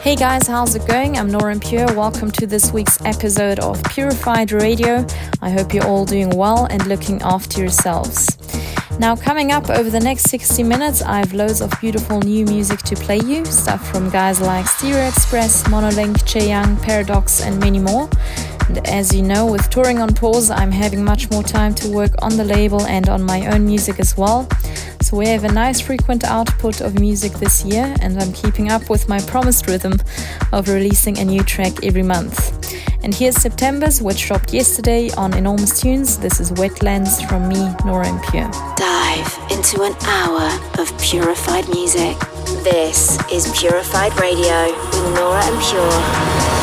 Hey guys, how's it going? I'm Nora Pure. Welcome to this week's episode of Purified Radio. I hope you're all doing well and looking after yourselves. Now, coming up over the next 60 minutes, I have loads of beautiful new music to play you. Stuff from guys like Stereo Express, Monolink, Che Young, Paradox, and many more. And as you know, with touring on tours, I'm having much more time to work on the label and on my own music as well. So we have a nice frequent output of music this year, and I'm keeping up with my promised rhythm of releasing a new track every month. And here's September's, which dropped yesterday on Enormous Tunes. This is Wetlands from me, Nora En Pure. Dive into an hour of purified music. This is Purified Radio with Nora En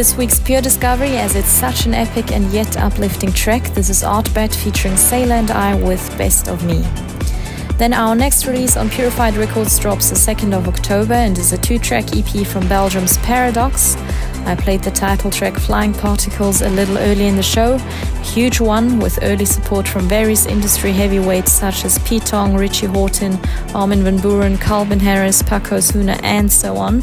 This week's Pure Discovery, as it's such an epic and yet uplifting track, this is Artbat featuring Sailor and I with Best of Me. Then our next release on Purified Records drops the 2nd of October and is a two track EP from Belgium's Paradox. I played the title track Flying Particles a little early in the show, huge one with early support from various industry heavyweights such as Pete Tong, Richie Hawtin, Armin van Buuren, Calvin Harris, Paco Osuna, and so on.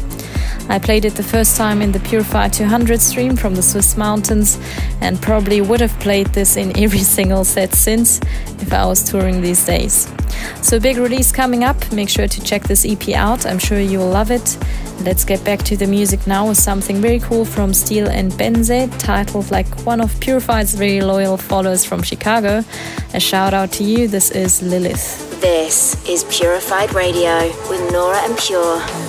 I played it the first time in the Purify 200 stream from the Swiss mountains and probably would have played this in every single set since if I was touring these days. So, big release coming up. Make sure to check this EP out. I'm sure you will love it. Let's get back to the music now with something very cool from Stil and Bense, titled like one of Purified's very loyal followers from Chicago. A shout out to you. This is Lilith. This is Purified Radio with Nora En Pure.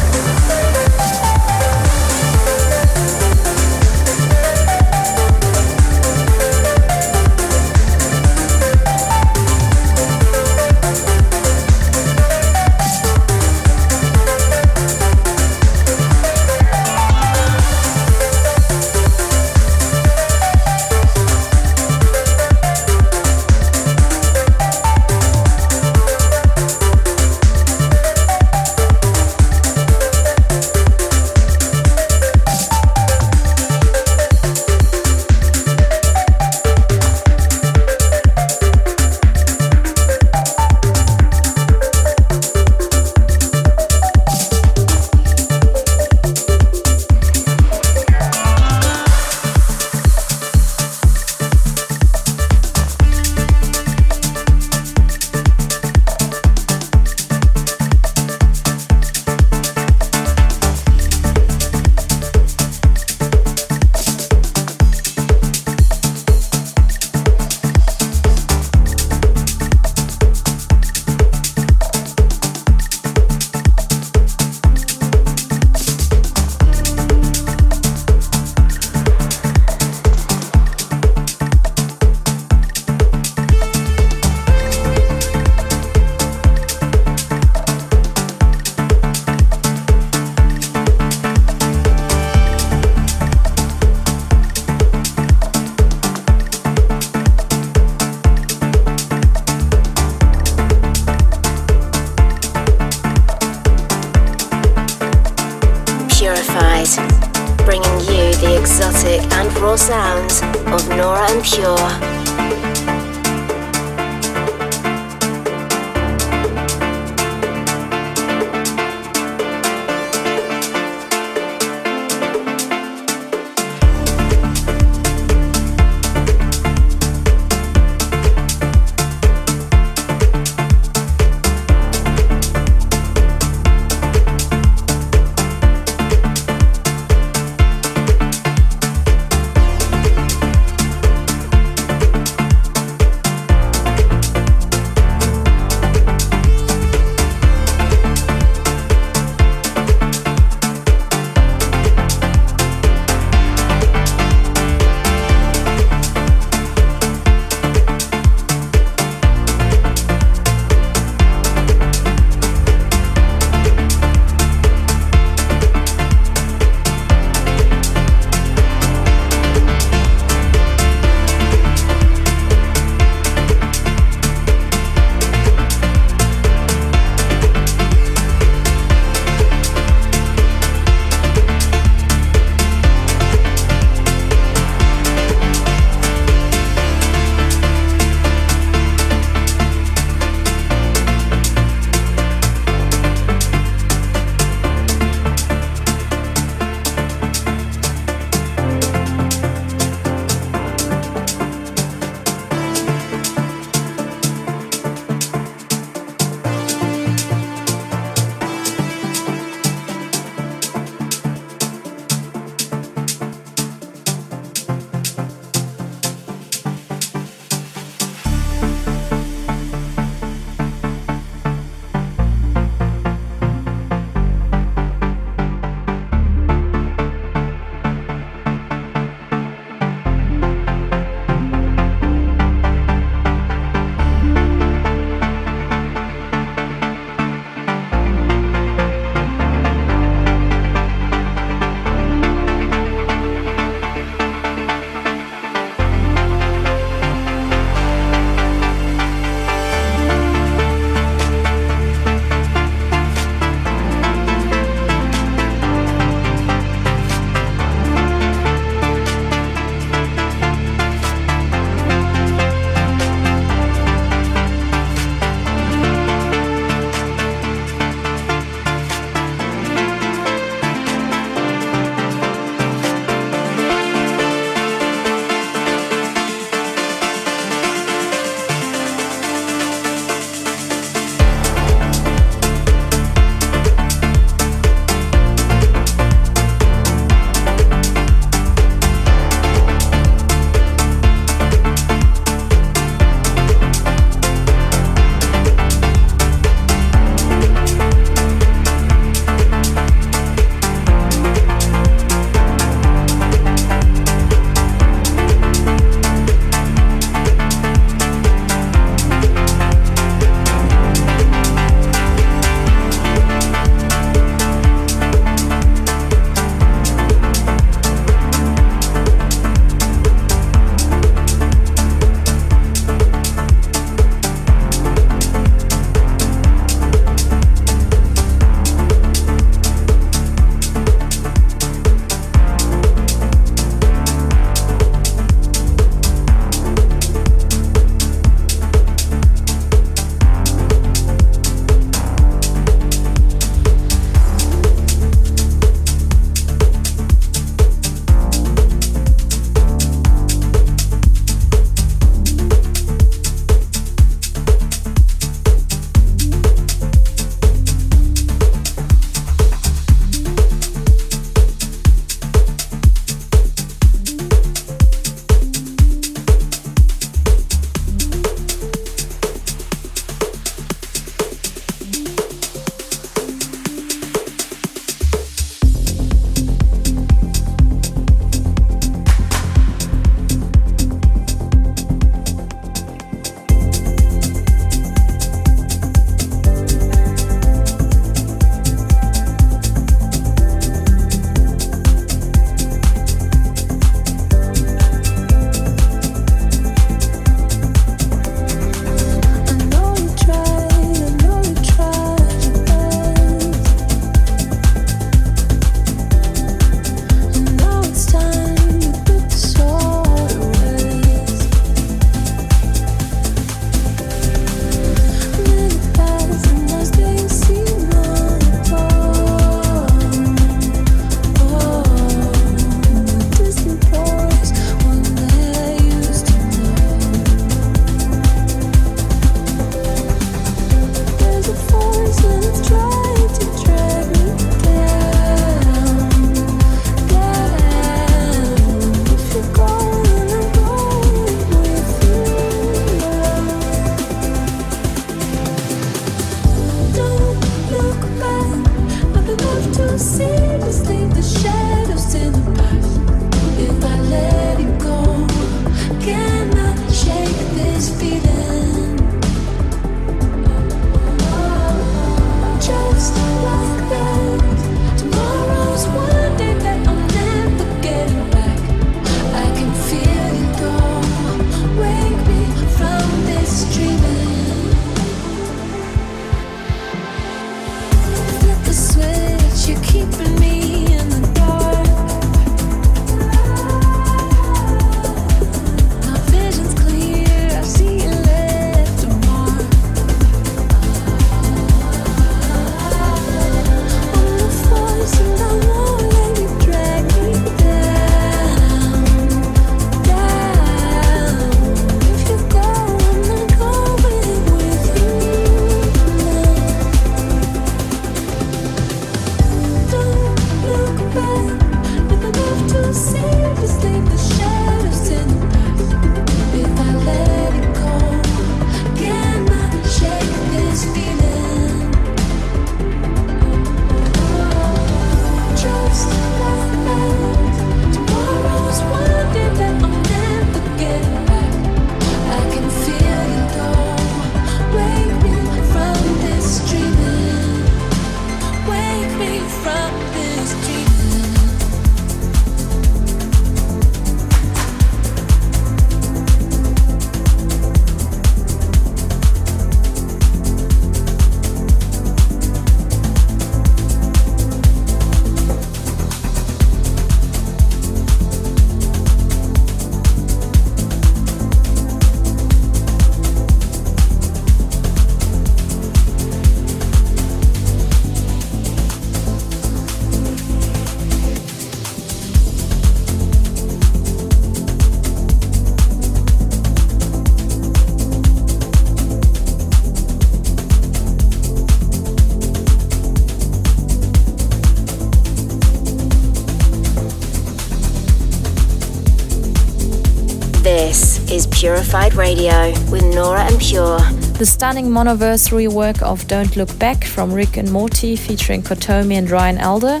Purified Radio with Nora En Pure. The stunning monoversary work of Don't Look Back from Rick and Morty featuring Kotomi and Ryan Elder.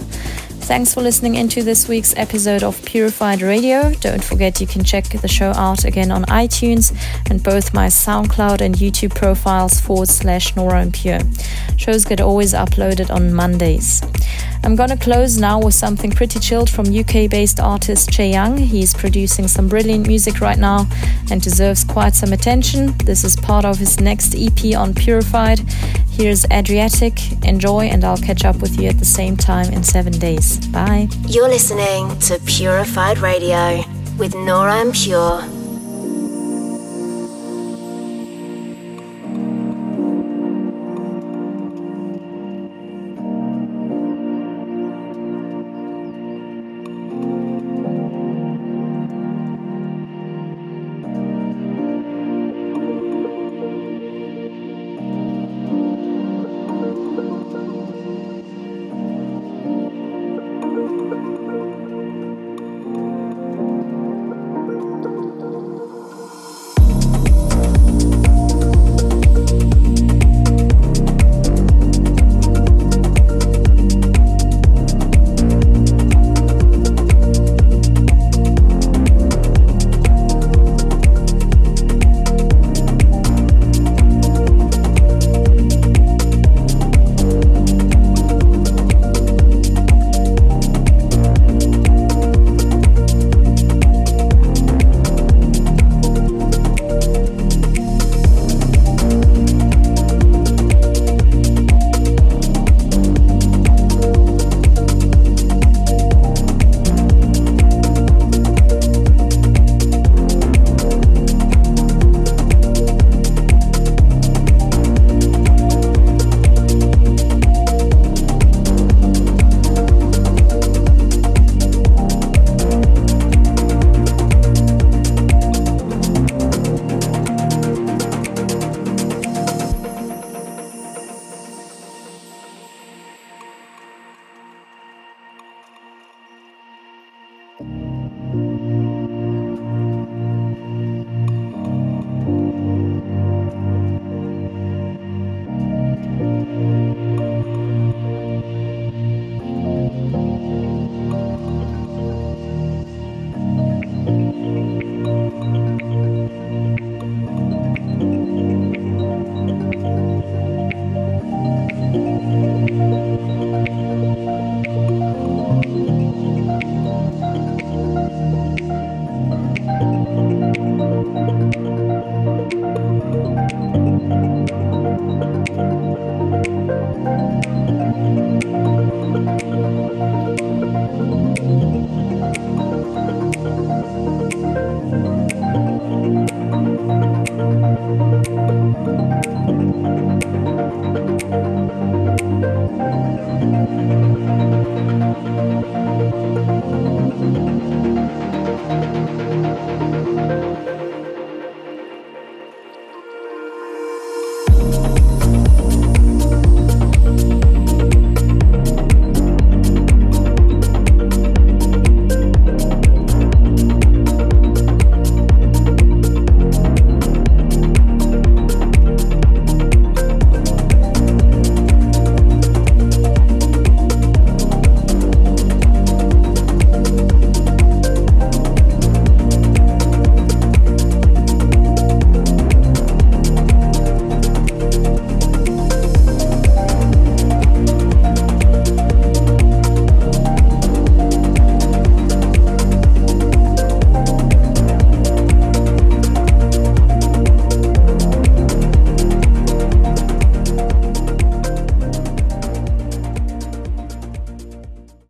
Thanks for listening into this week's episode of Purified Radio. Don't forget you can check the show out again on iTunes and both my SoundCloud and YouTube profiles forward slash Nora En Pure. Shows get always uploaded on Mondays. I'm gonna close now with something pretty chilled from UK based artist Che Young. He's producing some brilliant music right now and deserves quite some attention. This is part of his next EP on Purified. Here's Adriatic. Enjoy, and I'll catch up with you at the same time in seven days. Bye. You're listening to Purified Radio with Nora En Pure.